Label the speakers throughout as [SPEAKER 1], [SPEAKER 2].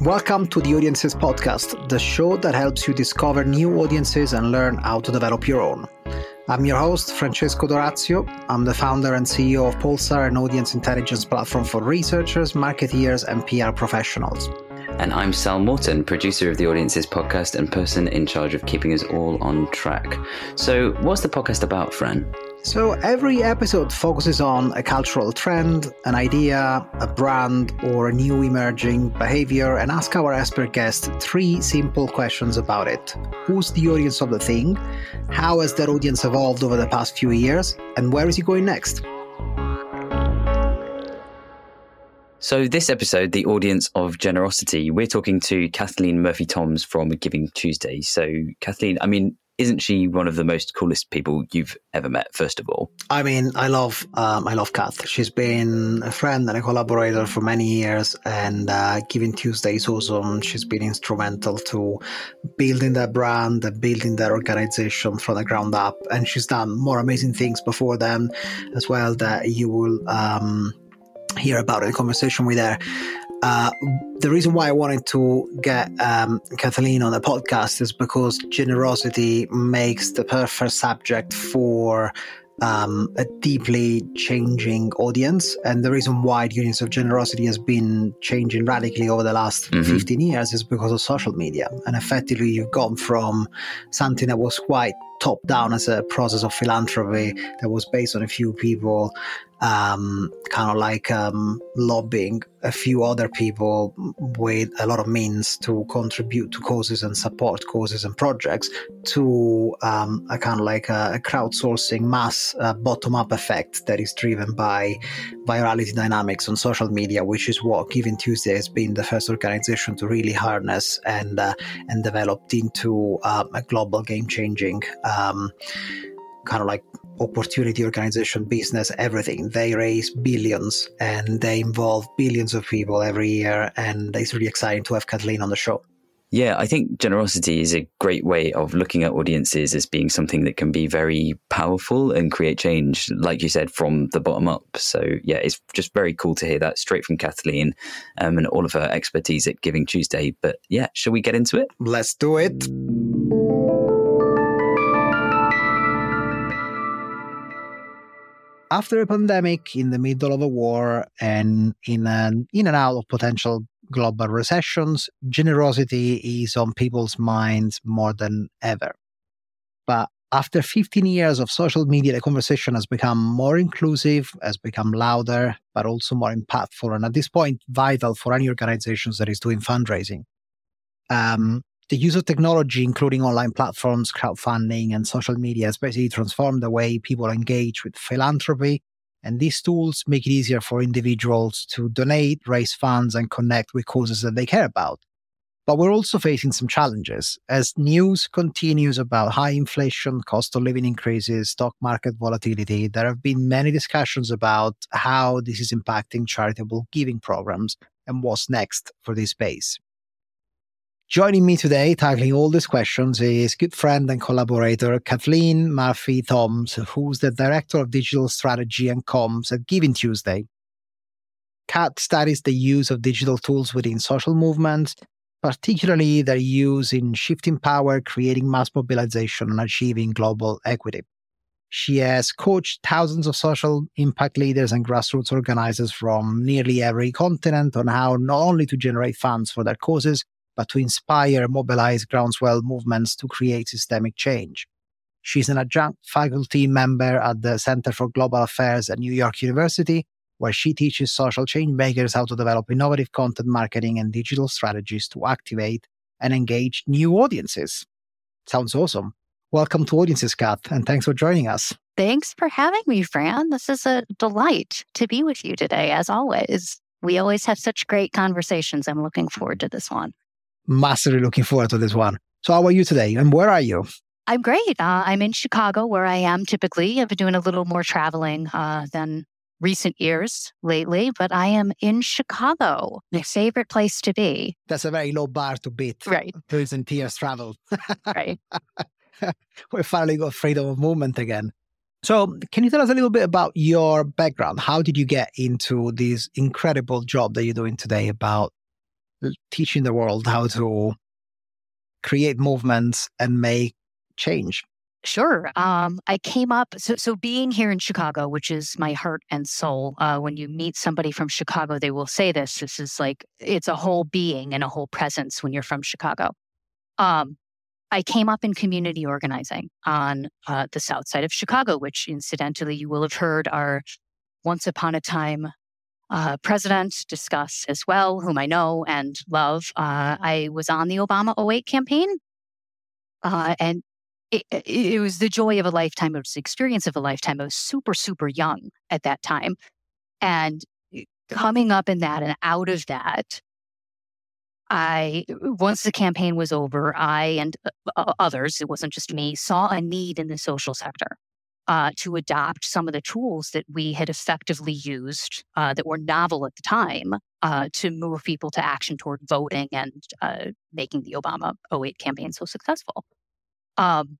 [SPEAKER 1] Welcome to the Audiences Podcast, the show that helps you discover new audiences and learn how to develop your own. I'm your host, Francesco D'Orazio. I'm the founder and CEO of Pulsar, an audience intelligence platform for researchers, marketeers, and PR professionals.
[SPEAKER 2] And I'm Sal Morton, producer of the Audiences podcast and person in charge of keeping us all on track. So, what's the podcast about, Fran?
[SPEAKER 1] So, every episode focuses on a cultural trend, an idea, a brand, or a new emerging behavior, and ask our expert guest three simple questions about it Who's the audience of the thing? How has that audience evolved over the past few years? And where is it going next?
[SPEAKER 2] So, this episode, the audience of generosity, we're talking to Kathleen Murphy Toms from Giving Tuesday. So, Kathleen, I mean, isn't she one of the most coolest people you've ever met? First of all,
[SPEAKER 1] I mean, I love um, I love Kath. She's been a friend and a collaborator for many years, and uh, Giving Tuesday is awesome. She's been instrumental to building that brand and building that organization from the ground up, and she's done more amazing things before then as well that you will. Um, hear about in conversation with her. Uh, the reason why I wanted to get um, Kathleen on the podcast is because generosity makes the perfect subject for um, a deeply changing audience. And the reason why the audience of generosity has been changing radically over the last mm-hmm. 15 years is because of social media. And effectively, you've gone from something that was quite top down as a process of philanthropy that was based on a few people um, kind of like um, lobbying a few other people with a lot of means to contribute to causes and support causes and projects to um, a kind of like a, a crowdsourcing mass uh, bottom up effect that is driven by virality dynamics on social media, which is what Giving Tuesday has been the first organization to really harness and uh, and developed into uh, a global game changing um, kind of like opportunity organization, business, everything. They raise billions and they involve billions of people every year. And it's really exciting to have Kathleen on the show.
[SPEAKER 2] Yeah, I think generosity is a great way of looking at audiences as being something that can be very powerful and create change, like you said, from the bottom up. So, yeah, it's just very cool to hear that straight from Kathleen um, and all of her expertise at Giving Tuesday. But yeah, shall we get into it?
[SPEAKER 1] Let's do it. After a pandemic, in the middle of a war, and in an in and out of potential global recessions, generosity is on people's minds more than ever. But after 15 years of social media, the conversation has become more inclusive, has become louder, but also more impactful, and at this point, vital for any organizations that is doing fundraising. Um, the use of technology, including online platforms, crowdfunding, and social media, has basically transformed the way people engage with philanthropy. And these tools make it easier for individuals to donate, raise funds, and connect with causes that they care about. But we're also facing some challenges. As news continues about high inflation, cost of living increases, stock market volatility, there have been many discussions about how this is impacting charitable giving programs and what's next for this space. Joining me today, tackling all these questions, is good friend and collaborator Kathleen Murphy Toms, who's the Director of Digital Strategy and Comms at Giving Tuesday. Kat studies the use of digital tools within social movements, particularly their use in shifting power, creating mass mobilization, and achieving global equity. She has coached thousands of social impact leaders and grassroots organizers from nearly every continent on how not only to generate funds for their causes, but to inspire and mobilize groundswell movements to create systemic change. She's an adjunct faculty member at the Center for Global Affairs at New York University, where she teaches social change makers how to develop innovative content marketing and digital strategies to activate and engage new audiences. Sounds awesome. Welcome to Audiences, Kath, and thanks for joining us.
[SPEAKER 3] Thanks for having me, Fran. This is a delight to be with you today, as always. We always have such great conversations. I'm looking forward to this one
[SPEAKER 1] massively looking forward to this one. So, how are you today and where are you?
[SPEAKER 3] I'm great. Uh, I'm in Chicago, where I am typically. I've been doing a little more traveling uh, than recent years lately, but I am in Chicago, my favorite place to be.
[SPEAKER 1] That's a very low bar to beat.
[SPEAKER 3] Right.
[SPEAKER 1] Recent years travel.
[SPEAKER 3] right.
[SPEAKER 1] we finally got freedom of movement again. So, can you tell us a little bit about your background? How did you get into this incredible job that you're doing today about teaching the world how to create movements and make change?
[SPEAKER 3] Sure. Um, I came up so so being here in Chicago, which is my heart and soul. Uh, when you meet somebody from Chicago, they will say this. This is like it's a whole being and a whole presence when you're from Chicago. Um, I came up in community organizing on uh, the south side of Chicago, which incidentally you will have heard are once upon a time uh, president discuss as well, whom I know and love. Uh, I was on the Obama 08 campaign. Uh, and it, it, was the joy of a lifetime. It was the experience of a lifetime. I was super, super young at that time. And coming up in that and out of that, I, once the campaign was over, I and uh, others, it wasn't just me, saw a need in the social sector uh, to adopt some of the tools that we had effectively used uh, that were novel at the time uh, to move people to action toward voting and uh, making the Obama 08 campaign so successful. Um,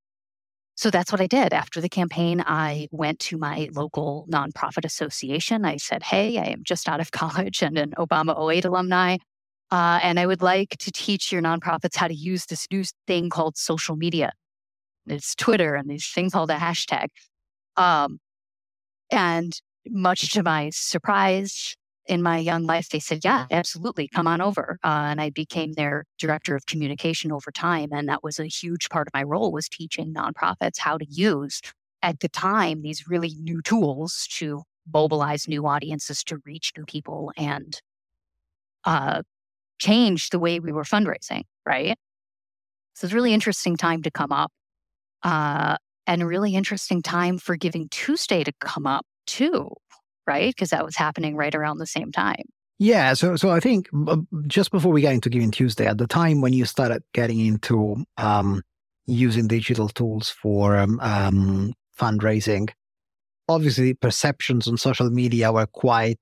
[SPEAKER 3] so that's what I did. After the campaign, I went to my local nonprofit association. I said, Hey, I am just out of college and an Obama 08 alumni. Uh, and I would like to teach your nonprofits how to use this new thing called social media. It's Twitter and these things called a hashtag. Um, and much to my surprise, in my young life, they said, Yeah, absolutely, come on over. Uh, and I became their director of communication over time. And that was a huge part of my role was teaching nonprofits how to use at the time these really new tools to mobilize new audiences to reach new people and uh, change the way we were fundraising, right? So it's a really interesting time to come up. Uh, and a really interesting time for Giving Tuesday to come up too right? Because that was happening right around the same time.
[SPEAKER 1] Yeah, so so I think just before we get into Giving Tuesday, at the time when you started getting into um, using digital tools for um, um, fundraising, obviously perceptions on social media were quite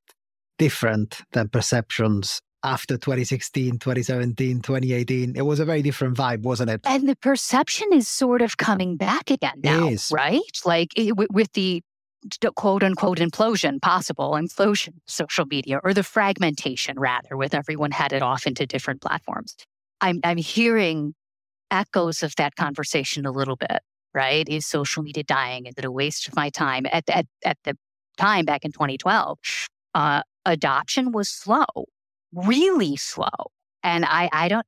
[SPEAKER 1] different than perceptions after 2016, 2017, 2018. It was a very different vibe, wasn't it?
[SPEAKER 3] And the perception is sort of coming back again now, right? Like it, with the quote unquote implosion possible, implosion social media, or the fragmentation rather, with everyone headed off into different platforms. I'm, I'm hearing echoes of that conversation a little bit, right? Is social media dying? Is it a waste of my time? At, at, at the time back in 2012, uh, adoption was slow, really slow. And I, I don't,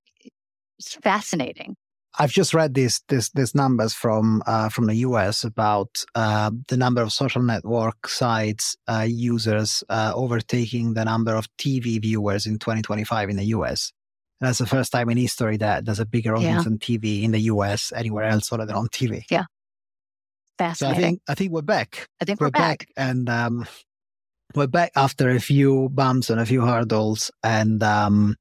[SPEAKER 3] it's fascinating.
[SPEAKER 1] I've just read these these, these numbers from uh, from the US about uh, the number of social network sites uh, users uh, overtaking the number of TV viewers in 2025 in the US. And that's the first time in history that there's a bigger audience yeah. on TV in the US anywhere else other than on TV.
[SPEAKER 3] Yeah, fascinating.
[SPEAKER 1] So I think I think we're back.
[SPEAKER 3] I think we're, we're back. back.
[SPEAKER 1] and um, we're back after a few bumps and a few hurdles, and um,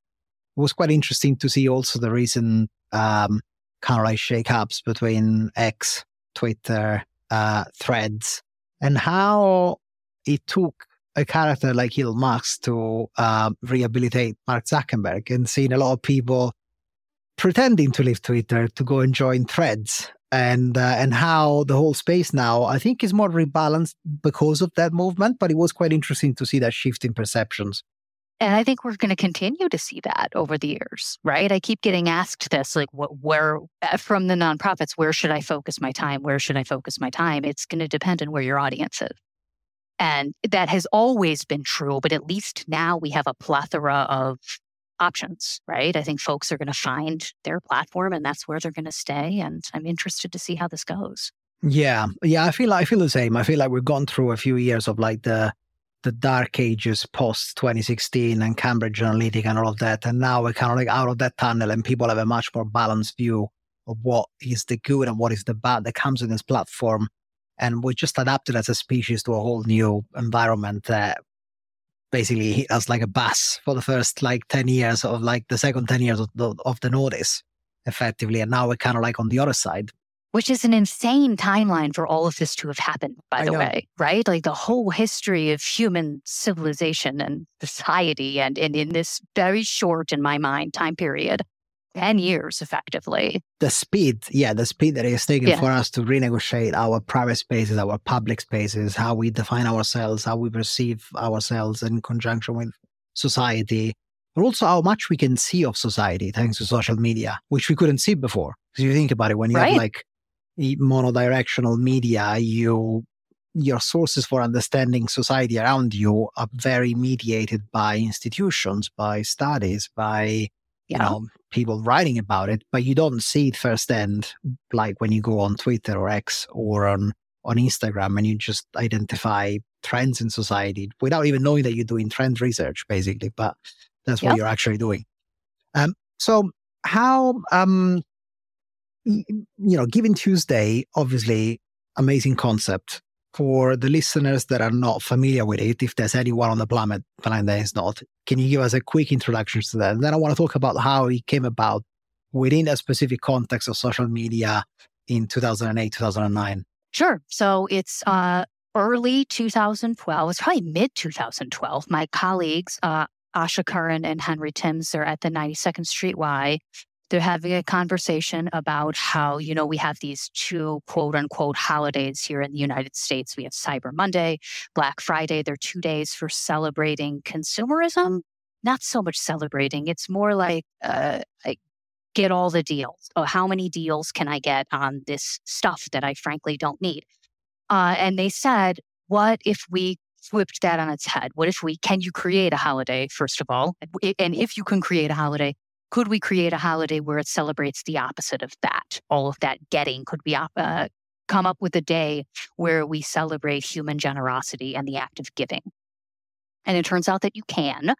[SPEAKER 1] it was quite interesting to see also the recent. Um, kind of like shake-ups between X, Twitter, uh, Threads, and how it took a character like Elon Musk to uh, rehabilitate Mark Zuckerberg, and seeing a lot of people pretending to leave Twitter to go and join Threads, and uh, and how the whole space now I think is more rebalanced because of that movement. But it was quite interesting to see that shift in perceptions.
[SPEAKER 3] And I think we're going to continue to see that over the years, right? I keep getting asked this, like, what, where, uh, from the nonprofits, where should I focus my time? Where should I focus my time? It's going to depend on where your audience is. And that has always been true, but at least now we have a plethora of options, right? I think folks are going to find their platform and that's where they're going to stay. And I'm interested to see how this goes.
[SPEAKER 1] Yeah. Yeah. I feel, I feel the same. I feel like we've gone through a few years of like the, the dark ages post 2016 and Cambridge Analytica and all of that. And now we're kind of like out of that tunnel and people have a much more balanced view of what is the good and what is the bad that comes in this platform. And we just adapted as a species to a whole new environment that basically as like a bus for the first like 10 years of like the second 10 years of the, of the notice effectively. And now we're kind of like on the other side
[SPEAKER 3] which is an insane timeline for all of this to have happened, by the way, right? Like the whole history of human civilization and society, and, and in this very short, in my mind, time period, 10 years effectively.
[SPEAKER 1] The speed, yeah, the speed that it has taken yeah. for us to renegotiate our private spaces, our public spaces, how we define ourselves, how we perceive ourselves in conjunction with society, but also how much we can see of society thanks to social media, which we couldn't see before. Because you think about it, when you right. have like monodirectional media, you your sources for understanding society around you are very mediated by institutions, by studies, by you know people writing about it, but you don't see it firsthand, like when you go on Twitter or X or on on Instagram and you just identify trends in society without even knowing that you're doing trend research, basically. But that's what you're actually doing. Um, so how um, you know, Giving Tuesday, obviously, amazing concept for the listeners that are not familiar with it, if there's anyone on the planet, planet that is not, can you give us a quick introduction to that? And then I want to talk about how it came about within a specific context of social media in 2008, 2009.
[SPEAKER 3] Sure. So it's uh, early 2012. It's probably mid 2012. My colleagues, uh, Asha Curran and Henry Timms, are at the 92nd Street Y they're having a conversation about how, you know, we have these two quote unquote holidays here in the United States. We have Cyber Monday, Black Friday. They're two days for celebrating consumerism. Not so much celebrating. It's more like, uh, get all the deals. Oh, how many deals can I get on this stuff that I frankly don't need? Uh, and they said, what if we flipped that on its head? What if we, can you create a holiday, first of all? And if you can create a holiday, could we create a holiday where it celebrates the opposite of that? All of that getting could we uh, come up with a day where we celebrate human generosity and the act of giving. And it turns out that you can.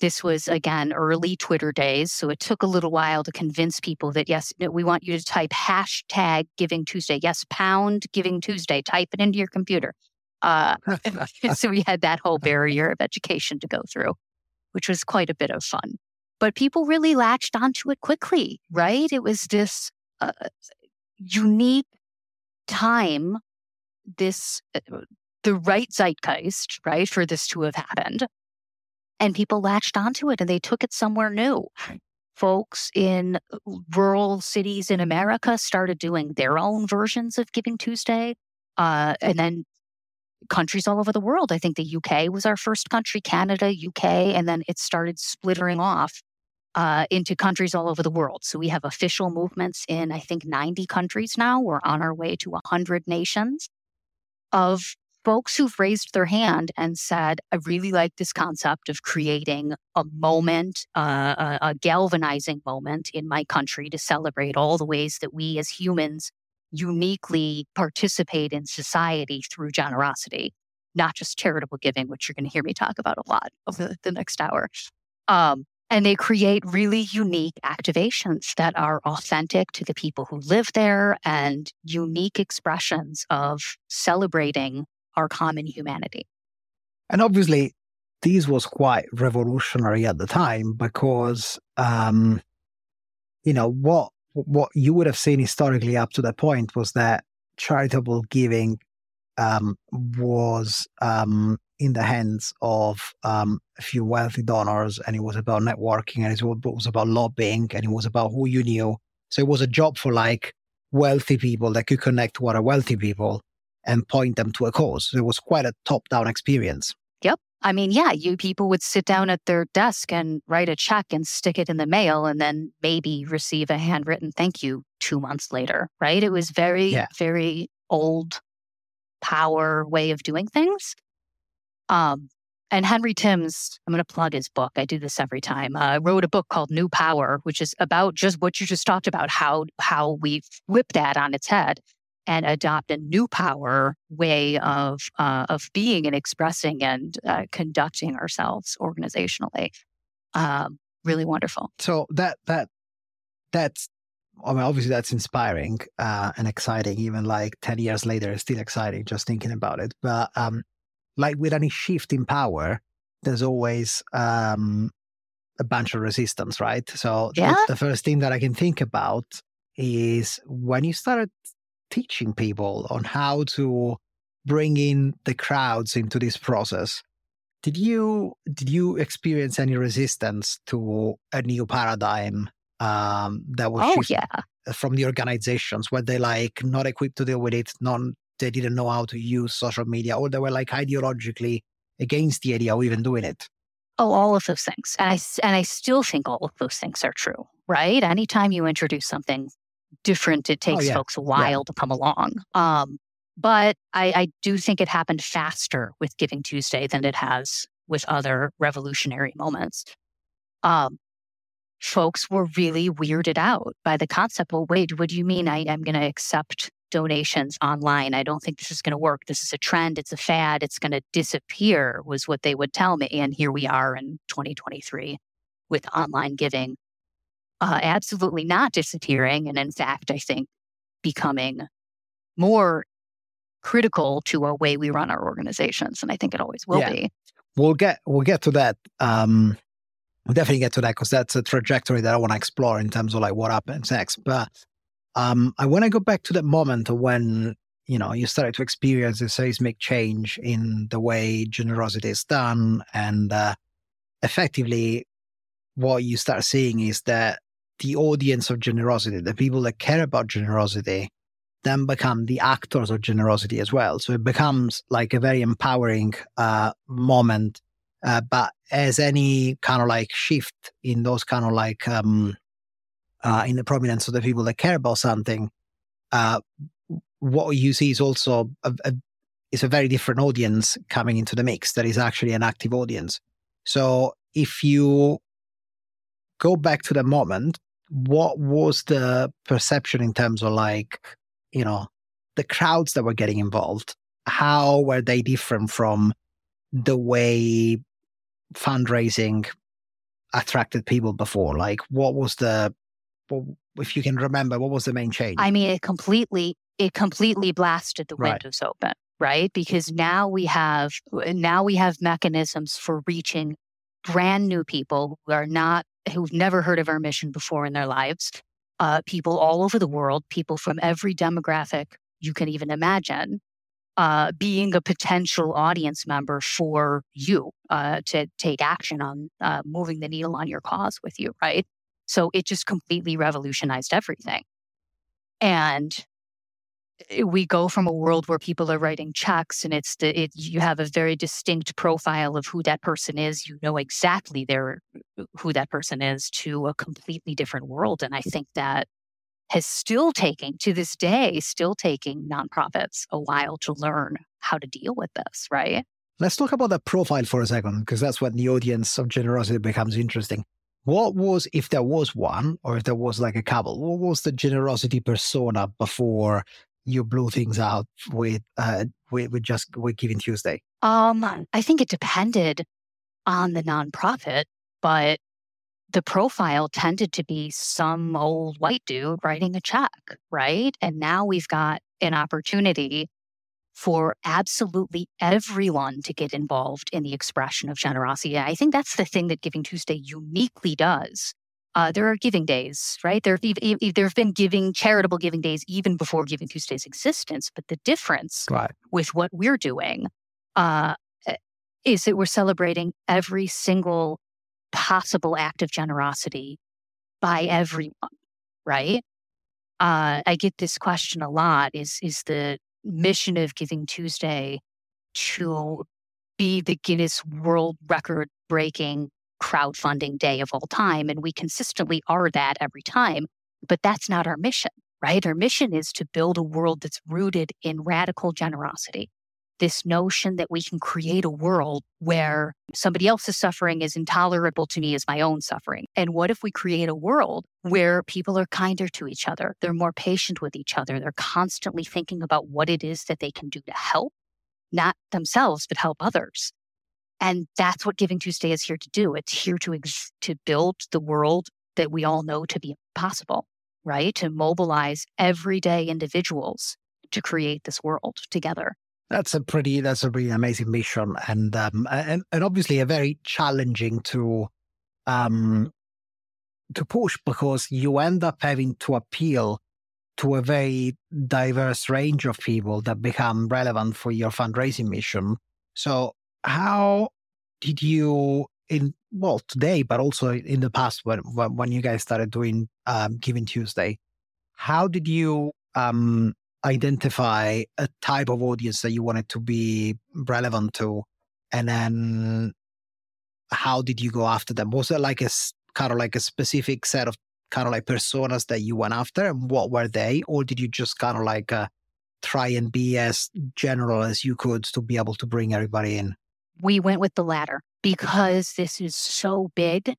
[SPEAKER 3] This was again early Twitter days, so it took a little while to convince people that yes, we want you to type hashtag Giving Tuesday. Yes, pound Giving Tuesday. Type it into your computer. Uh, so we had that whole barrier of education to go through, which was quite a bit of fun but people really latched onto it quickly, right? It was this uh, unique time, this, uh, the right zeitgeist, right, for this to have happened. And people latched onto it and they took it somewhere new. Folks in uh, rural cities in America started doing their own versions of Giving Tuesday. Uh, and then countries all over the world. I think the UK was our first country, Canada, UK, and then it started splittering off uh, into countries all over the world. So we have official movements in, I think, 90 countries now. We're on our way to 100 nations of folks who've raised their hand and said, I really like this concept of creating a moment, uh, a, a galvanizing moment in my country to celebrate all the ways that we as humans uniquely participate in society through generosity, not just charitable giving, which you're going to hear me talk about a lot over the next hour. Um, and they create really unique activations that are authentic to the people who live there and unique expressions of celebrating our common humanity.
[SPEAKER 1] And obviously, this was quite revolutionary at the time because, um, you know, what what you would have seen historically up to that point was that charitable giving um, was um, in the hands of um, a few wealthy donors, and it was about networking, and it was about lobbying, and it was about who you knew. So it was a job for like wealthy people that could connect to other wealthy people and point them to a cause. So it was quite a top-down experience.
[SPEAKER 3] Yep. I mean, yeah, you people would sit down at their desk and write a check and stick it in the mail and then maybe receive a handwritten thank you two months later, right? It was very, yeah. very old power way of doing things. Um, and Henry Timms, I'm going to plug his book. I do this every time. Uh, wrote a book called New Power, which is about just what you just talked about how how we flip that on its head and adopt a new power way of uh, of being and expressing and uh, conducting ourselves organizationally. Um, really wonderful.
[SPEAKER 1] So that that that's I mean, obviously that's inspiring uh, and exciting. Even like ten years later, it's still exciting just thinking about it. But um, like with any shift in power, there's always um, a bunch of resistance, right? So
[SPEAKER 3] yeah.
[SPEAKER 1] the, the first thing that I can think about is when you started teaching people on how to bring in the crowds into this process did you did you experience any resistance to a new paradigm um, that was
[SPEAKER 3] Oh, yeah.
[SPEAKER 1] from the organizations where they like not equipped to deal with it, non they didn't know how to use social media, or they were like ideologically against the idea of even doing it.
[SPEAKER 3] Oh, all of those things. And I, and I still think all of those things are true, right? Anytime you introduce something different, it takes
[SPEAKER 1] yeah.
[SPEAKER 3] folks a while to come along. Um, but I, I do think it happened faster with Giving Tuesday than it has with other revolutionary moments. Um, folks were really weirded out by the concept. Well, wait, what do you mean I am going to accept donations online? I don't think this is going to work. This is a trend. It's a fad. It's going to disappear, was what they would tell me. And here we are in 2023 with online giving uh, absolutely not disappearing. And in fact, I think becoming more critical to a way we run our organizations. And I think it always will
[SPEAKER 1] Yeah.
[SPEAKER 3] be.
[SPEAKER 1] We'll get we'll get to that. Um, we'll definitely get to that because that's a trajectory that I want to explore in terms of like what happens next. But um, I want to go back to that moment when you know you started to experience a seismic change in the way generosity is done, and uh, effectively, what you start seeing is that the audience of generosity, the people that care about generosity, then become the actors of generosity as well. So it becomes like a very empowering uh, moment. Uh, but as any kind of like shift in those kind of like um, uh, in the prominence of the people that care about something, uh, what you see is also a, a, is a very different audience coming into the mix. That is actually an active audience. So if you go back to the moment, what was the perception in terms of like you know the crowds that were getting involved how were they different from the way fundraising attracted people before like what was the well, if you can remember what was the main change
[SPEAKER 3] I mean, it completely, it completely blasted the
[SPEAKER 1] Right.
[SPEAKER 3] windows open, right? Because now we have, now we have mechanisms for reaching brand new people who are not, who've never heard of our mission before in their lives, uh, people all over the world, people from every demographic you can even imagine, uh, being a potential audience member for you uh, to take action on uh, moving the needle on your cause with you, right? So it just completely revolutionized everything. And eh, we go from a world where people are writing checks and it's the it, you have a very distinct profile of who that person is. You know exactly their who that person is to a completely different world. And i think that has still taken to this day still taking nonprofits a while to learn how to deal with this right?
[SPEAKER 1] Let's talk about the profile for a second because that's when the audience of generosity becomes interesting what was if there was one or if there was like a couple what was the generosity persona before you blew things out with uh with, with just with giving tuesday
[SPEAKER 3] um i think it depended on the nonprofit but the profile tended to be some old white dude writing a check, right? And now we've got an opportunity for absolutely everyone to get involved in the expression of generosity. I think that's the thing that Giving Tuesday uniquely does. Uh, there are giving days, right? There have, there have been giving charitable giving days even before Giving Tuesday's existence. But the difference
[SPEAKER 1] right
[SPEAKER 3] with what we're doing uh, is that we're celebrating every single possible act of generosity by everyone, right? Uh, I get this question a lot: is is the mission of Giving Tuesday mm-hmm. to be the Guinness World Record breaking crowdfunding day of all time? And we consistently are that every time, but that's not our mission, right? Our mission is to build a world that's rooted in radical generosity this notion that we can create a world where somebody else's suffering is intolerable to me as my own suffering. And what if we create a world where people are kinder to each other? They're more patient with each other. They're constantly thinking about what it is that they can do to help, not themselves, but help others. And that's what Giving Tuesday is here to do. It's here to, ex- to build the world that we all know to be possible, right? To mobilize everyday individuals to create this world together.
[SPEAKER 1] That's a pretty that's a really amazing mission and um and, and obviously a very challenging to um to push because you end up having to appeal to a very diverse range of people that become relevant for your fundraising mission. So how did you in well today, but also in the past when when you guys started doing um, Giving Tuesday, how did you um, identify a type of audience that you wanted to be relevant to, and then how did you go after them? Was it like a kind of like a specific set of kind of like personas that you went after, and what were they, or did you just kind of like uh, try and be as general as you could to be able to bring everybody in?
[SPEAKER 3] We went with the latter because this is so big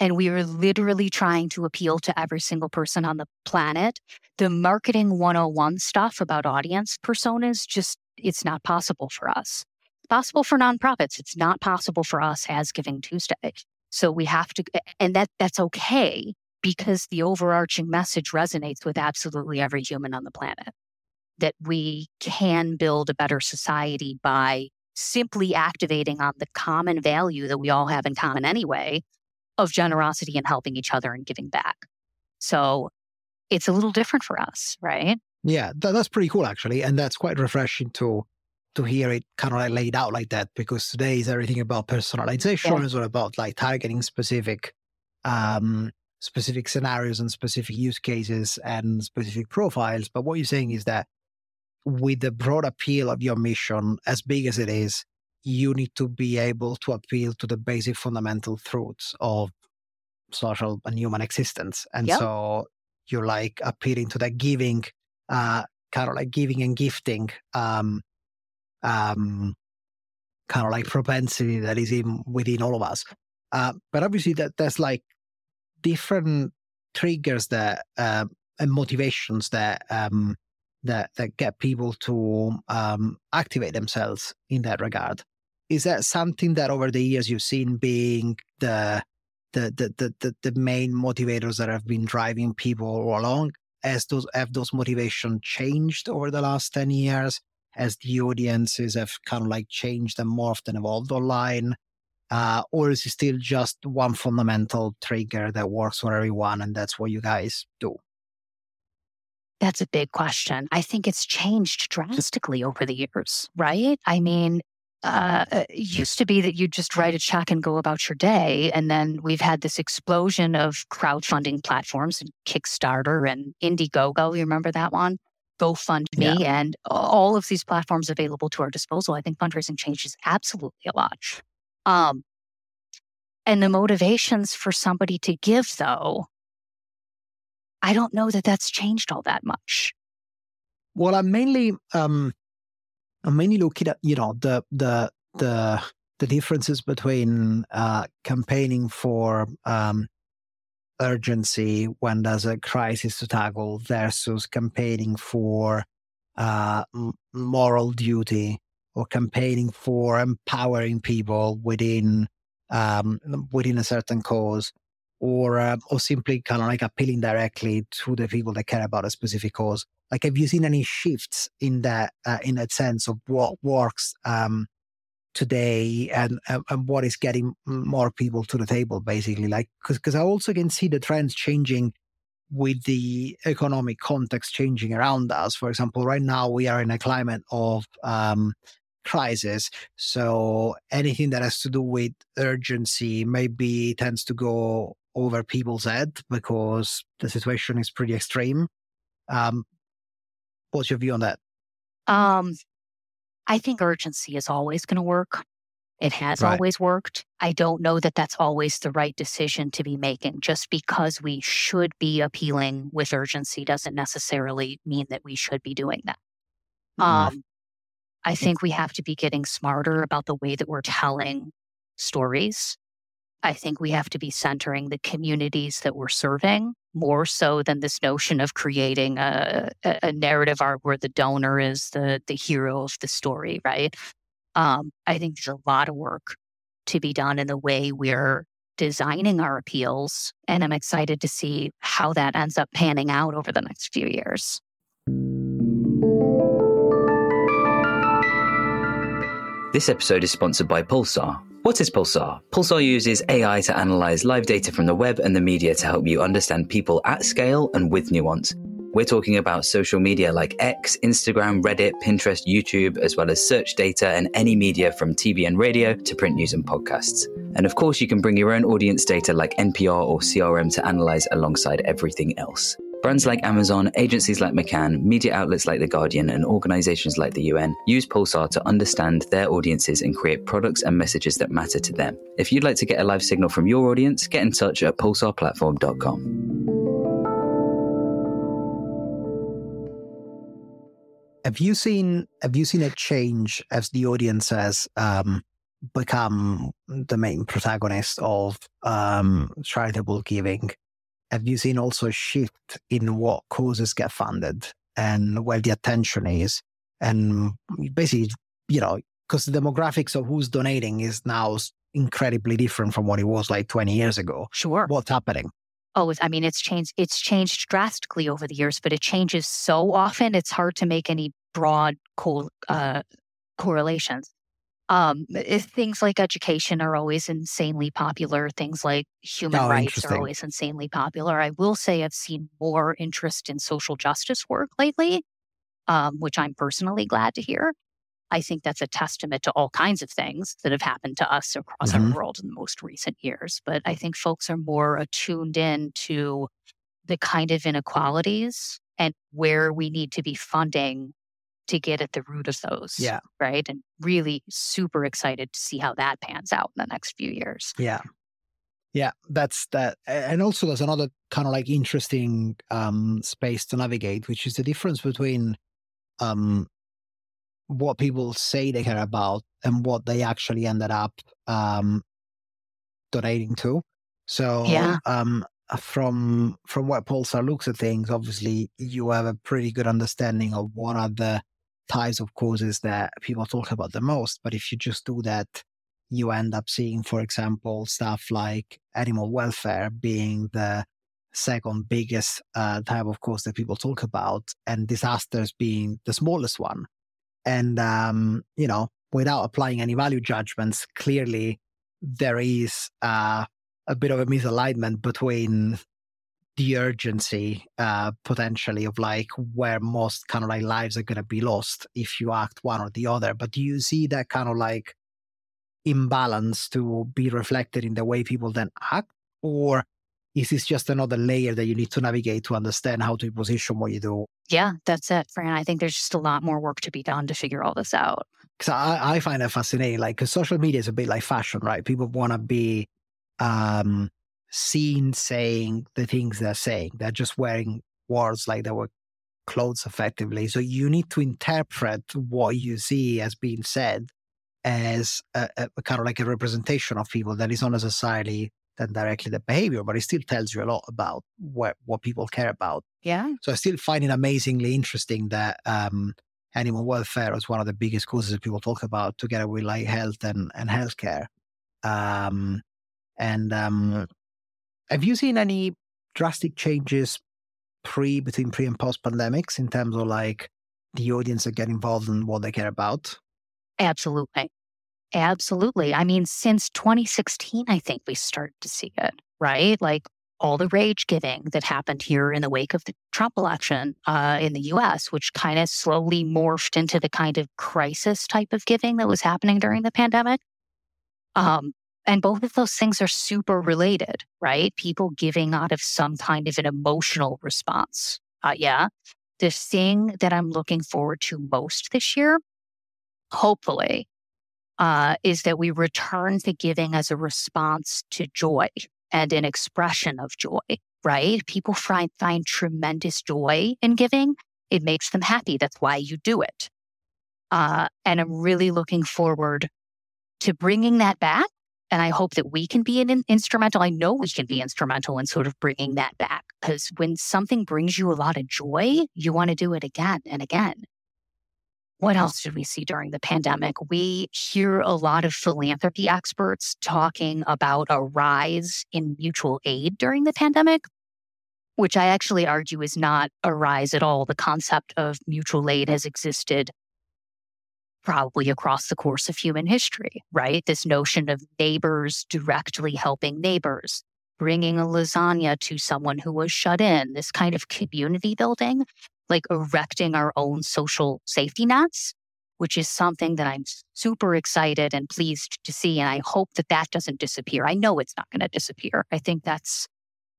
[SPEAKER 3] and we are literally trying to appeal to every single person on the planet. The marketing 101 stuff about audience personas just it's not possible for us. Possible for nonprofits. It's not possible for us as Giving Tuesday. So we have to and that that's okay because the overarching message resonates with absolutely every human on the planet. That we can build a better society by simply activating on the common value that we all have in common anyway of generosity and helping each other and giving back. So it's a little different for us, right?
[SPEAKER 1] Yeah, that's pretty cool actually, and that's quite refreshing to to hear it kind of like laid out like that because today is everything about personalization yeah. or about like targeting specific um specific scenarios and specific use cases and specific profiles. But what you're saying is that with the broad appeal of your mission, as big as it is, you need to be able to appeal to the basic fundamental truths of social and human existence. And yep. so you're like appealing to that giving, uh, kind of like giving and gifting, um, um, kind of like propensity that is in within all of us. Uh, but obviously that there's like different triggers that uh, and motivations that um, that that get people to um, activate themselves in that regard. Is that something that over the years you've seen being the the the the, the, main motivators that have been driving people along? As those have those motivations changed over the last ten years? As the audiences have kind of like changed and morphed and evolved online, uh, or is it still just one fundamental trigger that works for everyone, and that's what you guys do?
[SPEAKER 3] That's a big question. I think it's changed drastically over the years, right? I mean, uh, used to be that you just write a check and go about your day. And then we've had this explosion of crowdfunding platforms and Kickstarter and Indiegogo. You remember that one? GoFundMe yeah. and all of these platforms available to our disposal. I think fundraising changes absolutely a lot. Um, and the motivations for somebody to give, though, I don't know that that's changed all that much.
[SPEAKER 1] Well, I'm mainly um, I'm mainly looking at you know the the the the differences between uh, campaigning for um, urgency when there's a crisis to tackle versus campaigning for uh, moral duty or campaigning for empowering people within um, within a certain cause or uh, or simply kind of like appealing directly to the people that care about a specific cause. Like, have you seen any shifts in that uh, in that sense of what works um, today and and what is getting more people to the table, basically? Like, because I also can see the trends changing with the economic context changing around us. For example, right now we are in a climate of um, crisis. So anything that has to do with urgency maybe tends to go over people's head because the situation is pretty extreme. Um, what's your view on that?
[SPEAKER 3] Um, I think urgency is always going to work. It has right. always worked. I don't know that that's always the right decision to be making. Just because we should be appealing with urgency doesn't necessarily mean that we should be doing that. Mm-hmm. Um, I think we have to be getting smarter about the way that we're telling stories I think we have to be centering the communities that we're serving more so than this notion of creating a, a narrative arc where the donor is the, the hero of the story, right? Um, I think there's a lot of work to be done in the way we're designing our appeals. And I'm excited to see how that ends up panning out over the next few years.
[SPEAKER 2] This episode is sponsored by Pulsar what is Pulsar? Pulsar uses AI to analyze live data from the web and the media to help you understand people at scale and with nuance. We're talking about social media like X, Instagram, Reddit, Pinterest, YouTube, as well as search data and any media from TV and radio to print news and podcasts. And of course, you can bring your own audience data like NPR or CRM to analyze alongside everything else. Brands like Amazon, agencies like McCann, media outlets like The Guardian, and organizations like the UN use Pulsar to understand their audiences and create products and messages that matter to them. If you'd like to get a live signal from your audience, get in touch at pulsarplatform.com.
[SPEAKER 1] Have you seen have you seen a change as the audience has um, become the main protagonist of um, charitable giving? Have you seen also a shift in what causes get funded and where the attention is? And basically, you know, because the demographics of who's donating is now incredibly different from what it was like 20 years ago.
[SPEAKER 3] Sure.
[SPEAKER 1] What's happening?
[SPEAKER 3] Oh, I mean, it's changed. It's changed drastically over the years, but it changes so often. It's hard to make any broad co- uh, correlations. Um, things like education are always insanely popular. Things like human
[SPEAKER 1] oh,
[SPEAKER 3] rights are always insanely popular. I will say I've seen more interest in social justice work lately, um, which I'm personally glad to hear. I think that's a testament to all kinds of things that have happened to us across mm-hmm. our world in the most recent years. But I think folks are more attuned in to the kind of inequalities and where we need to be funding to get at the root of those.
[SPEAKER 1] Yeah.
[SPEAKER 3] Right. And really super excited to see how that pans out in the next few years.
[SPEAKER 1] Yeah. Yeah, that's that. And also, there's another kind of like interesting um, space to navigate, which is the difference between um, what people say they care about and what they actually ended up um, donating to. So,
[SPEAKER 3] yeah.
[SPEAKER 1] um, from from what Pulsar looks at things, obviously you have a pretty good understanding of what are the types of causes that people talk about the most. But if you just do that, you end up seeing, for example, stuff like animal welfare being the second biggest uh, type of cause that people talk about, and disasters being the smallest one. And, um, you know, without applying any value judgments, clearly there is uh, a bit of a misalignment between the urgency uh, potentially of like where most kind of like lives are going to be lost if you act one or the other. But do you see that kind of like imbalance to be reflected in the way people then act? Or is this just another layer that you need to navigate to understand how to position what you do?
[SPEAKER 3] Yeah, that's it, Fran. I think there's just a lot more work to be done to figure all this out.
[SPEAKER 1] Because I, I find it fascinating. Like, because social media is a bit like fashion, right? People want to be um, seen saying the things they're saying. They're just wearing words like they were clothes effectively. So you need to interpret what you see as being said as a, a, kind of like a representation of people that is not necessarily then directly the behavior, but it still tells you a lot about what what people care about.
[SPEAKER 3] Yeah.
[SPEAKER 1] So I still find it amazingly interesting that um, animal welfare is one of the biggest causes that people talk about, together with like health and and healthcare. Um, and um, have you seen any drastic changes pre between pre and post pandemics in terms of like the audience that get involved in what they care about?
[SPEAKER 3] Absolutely. Absolutely. I mean, since 2016, I think we started to see it, right? Like all the rage giving that happened here in the wake of the Trump election uh, in the US, which kind of slowly morphed into the kind of crisis type of giving that was happening during the pandemic. Um, and both of those things are super related, right? People giving out of some kind of an emotional response. Uh, yeah. The thing that I'm looking forward to most this year, hopefully, uh, is that we return to giving as a response to joy and an expression of joy, right? People find, find tremendous joy in giving. It makes them happy. That's why you do it. Uh, and I'm really looking forward to bringing that back and I hope that we can be an instrumental. I know we can be instrumental in sort of bringing that back because when something brings you a lot of joy, you want to do it again and again. What else did we see during the pandemic? We hear a lot of philanthropy experts talking about a rise in mutual aid during the pandemic, which I actually argue is not a rise at all. The concept of mutual aid has existed probably across the course of human history, right? This notion of neighbors directly helping neighbors, bringing a lasagna to someone who was shut in, this kind of community building, like erecting our own social safety nets, which is something that I'm super excited and pleased to see. And I hope that that doesn't disappear. I know it's not going to disappear. I think that's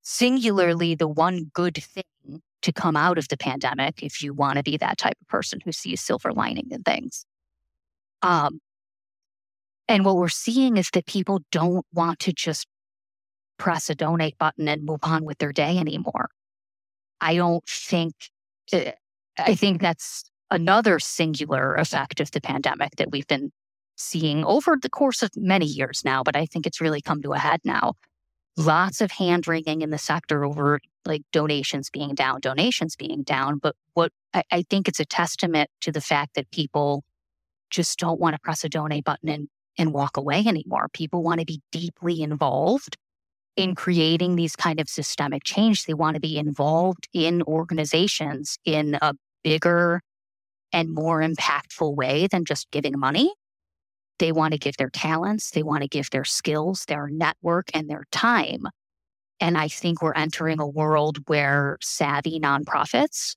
[SPEAKER 3] singularly the one good thing to come out of the pandemic if you want to be that type of person who sees silver lining in things. Um, and what we're seeing is that people don't want to just press a donate button and move on with their day anymore. I don't think, eh, I think that's another singular effect of the pandemic that we've been seeing over the course of many years now, but I think it's really come to a head now. Lots of hand wringing in the sector over like donations being down, donations being down. But what I, I think it's a testament to the fact that people just don't want to press a donate button and, and walk away anymore. People want to be deeply involved in mm-hmm. creating these kind of systemic change. They want to be involved in organizations in a bigger and more impactful way than just giving money. They want to give their talents, they want to give their skills, their network, and their time. And I think we're entering a world where savvy nonprofits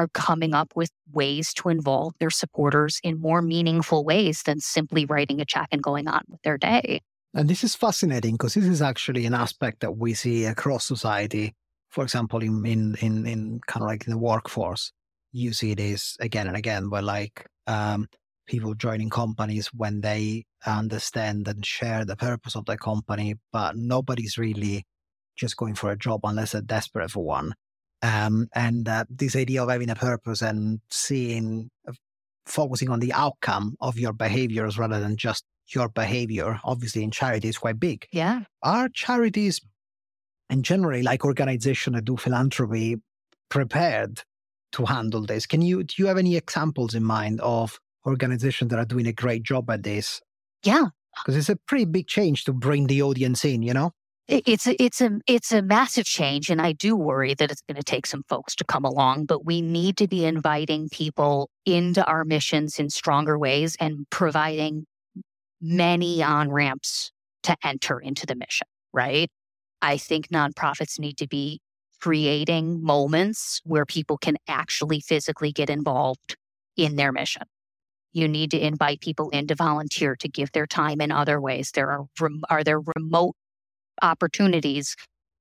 [SPEAKER 3] are coming up with ways to involve their supporters in more meaningful ways than simply writing a check and going on with their day.
[SPEAKER 1] And this is fascinating because this is actually an aspect that we see across society. For example, in in in, in kind of like in the workforce, you see this again and again, where like um, people joining companies when they understand and share the purpose of the company, but nobody's really just going for a job unless they're desperate for one. Um, and uh, this idea of having a purpose and seeing, uh, focusing on the outcome of your behaviors rather than just your behavior, obviously in charity is quite big.
[SPEAKER 3] Yeah.
[SPEAKER 1] Are charities and generally like organizations that do philanthropy prepared to handle this? Can you do you have any examples in mind of organizations that are doing a great job at this?
[SPEAKER 3] Yeah.
[SPEAKER 1] Because it's a pretty big change to bring the audience in, you know?
[SPEAKER 3] It's a, it's a it's a massive change, and I do worry that it's going to take some folks to come along. But we need to be inviting people into our missions in stronger ways and providing many on ramps to enter into the mission. Right? I think nonprofits need to be creating moments where people can actually physically get involved in their mission. You need to invite people in to volunteer to give their time in other ways. There are are there remote opportunities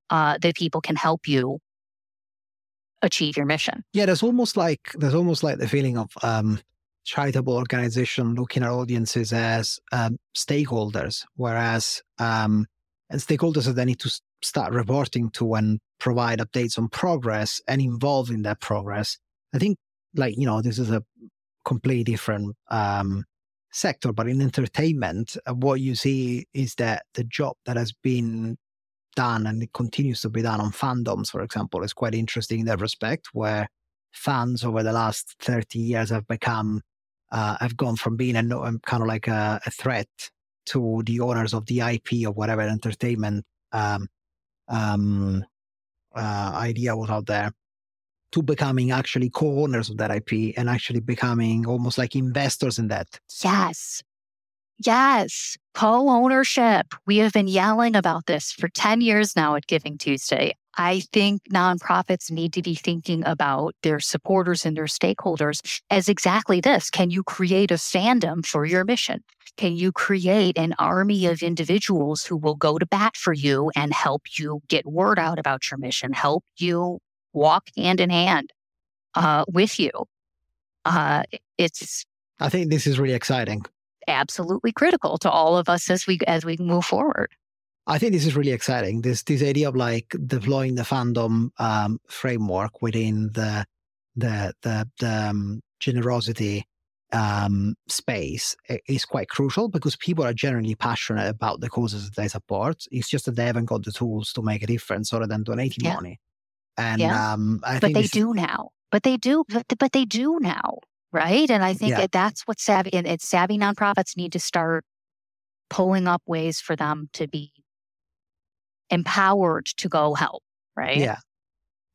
[SPEAKER 3] uh, that people can help you achieve your mission.
[SPEAKER 1] Yeah, there's almost like there's almost like the feeling of um, charitable organization looking at audiences as um, stakeholders, whereas um, and stakeholders that they need to start reporting to and provide updates on progress and involve in that progress. I think, like you know, this is a completely different um, sector, but in entertainment, uh, what you see is that the job that has been done and it continues to be done on fandoms, for example, is quite interesting in that respect, where fans over the last 30 years have become, uh, have gone from being a um, kind of like a, a, threat to the owners of the IP or whatever entertainment um, um, uh, idea was out there to becoming actually co-owners of that IP and actually becoming almost like investors in that.
[SPEAKER 3] Yes. Yes. Co-ownership. We have been yelling about this for 10 years now at Giving Tuesday. I think nonprofits need to be thinking about their supporters and their stakeholders as exactly this. Can you create a fandom for your mission? Can you create an army of individuals who will go to bat for you and help you get word out about your mission, help you walk hand in hand uh, with you. Uh, it's.
[SPEAKER 1] I think this is really exciting.
[SPEAKER 3] Absolutely critical to all of us as we as we move forward.
[SPEAKER 1] I think this is really exciting. This this idea of like deploying the fandom um, framework within the the the, the um, generosity um, space is quite crucial because people are generally passionate about the causes that they support. It's just that they haven't got the tools to make a difference other than donating yeah. money. And yeah. um, I
[SPEAKER 3] but they do now. But they do. But, but they do now, right? And I think yeah. that that's what savvy and it's savvy nonprofits need to start pulling up ways for them to be empowered to go help, right?
[SPEAKER 1] Yeah.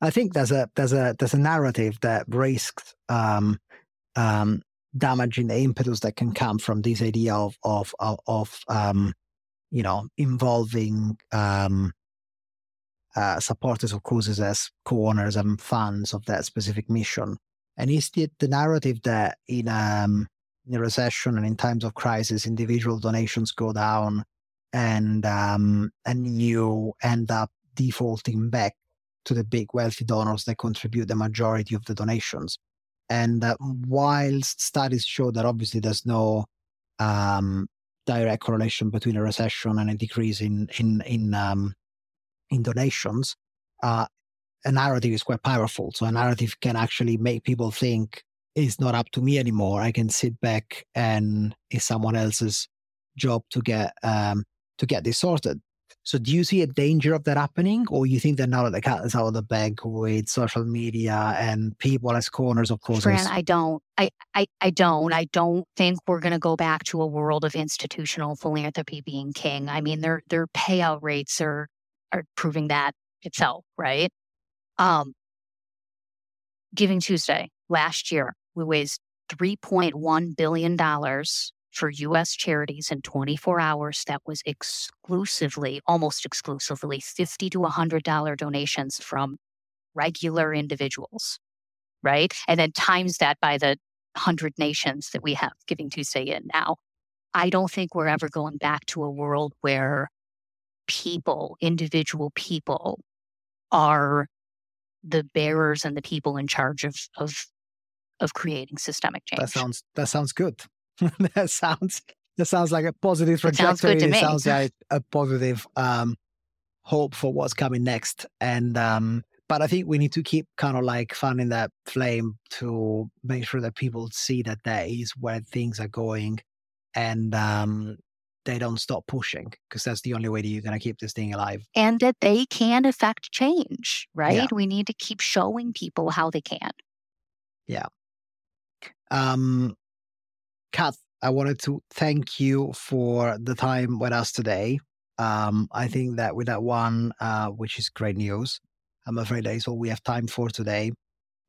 [SPEAKER 1] I think there's a there's a there's a narrative that risks um, um, damaging the impetus that can come from this idea of of of, of um, you know involving um, uh, supporters of causes as co-owners and fans of that specific mission. And is the narrative that in, um, in a recession and in times of crisis, individual donations go down and um, and you end up defaulting back to the big wealthy donors that contribute the majority of the donations. And uh, whilst studies show that obviously there's no um, direct correlation between a recession and a decrease in in in um, in donations, uh, a narrative is quite powerful. So a narrative can actually make people think it's not up to me anymore. I can sit back and it's someone else's job to get um, to get this sorted. So do you see a danger of that happening, or you think that now that the cat is out of the bag with social media and people as corners of course?
[SPEAKER 3] Fran, I don't. I, I, I don't. I don't think we're going to go back to a world of institutional philanthropy being king. I mean, their their payout rates are are proving that itself, right? Um, Giving Tuesday last year, we raised three point one billion dollars for US charities in 24 hours that was exclusively, almost exclusively, 50 to $100 donations from regular individuals, right? And then times that by the 100 nations that we have Giving Tuesday in now. I don't think we're ever going back to a world where people, individual people, are the bearers and the people in charge of of of creating systemic change.
[SPEAKER 1] That sounds that sounds good. that sounds that sounds like a positive trajectory. It sounds,
[SPEAKER 3] good to.
[SPEAKER 1] It sounds like a positive um, hope for what's coming next. And um, but I think we need to keep kind of like fanning that flame to make sure that people see that that is where things are going, and um, they don't stop pushing because that's the only way that you're going to keep this thing alive.
[SPEAKER 3] And that they can affect change, right? Yeah. We need to keep showing people how they can.
[SPEAKER 1] Yeah. Um, Kath, I wanted to thank you for the time with us today. Um, I think that with that one, uh, which is great news, I'm afraid that is all we have time for today.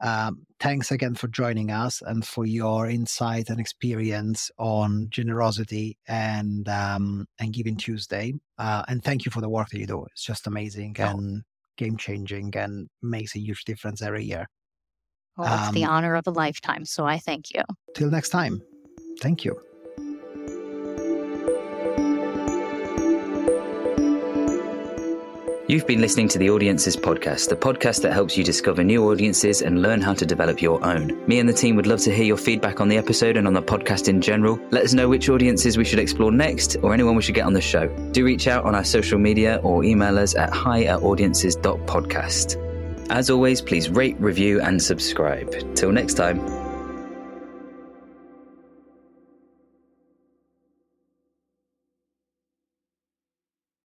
[SPEAKER 1] Um, thanks again for joining us and for your insight and experience on generosity and um, and Giving Tuesday. Uh, and thank you for the work that you do. It's just amazing oh. and game changing and makes a huge difference every year.
[SPEAKER 3] Well, it's um, the honor of a lifetime. So I thank you.
[SPEAKER 1] Till next time. Thank you.
[SPEAKER 2] You've been listening to the Audiences Podcast, the podcast that helps you discover new audiences and learn how to develop your own. Me and the team would love to hear your feedback on the episode and on the podcast in general. Let us know which audiences we should explore next or anyone we should get on the show. Do reach out on our social media or email us at hi at audiences.podcast. As always, please rate, review, and subscribe. Till next time.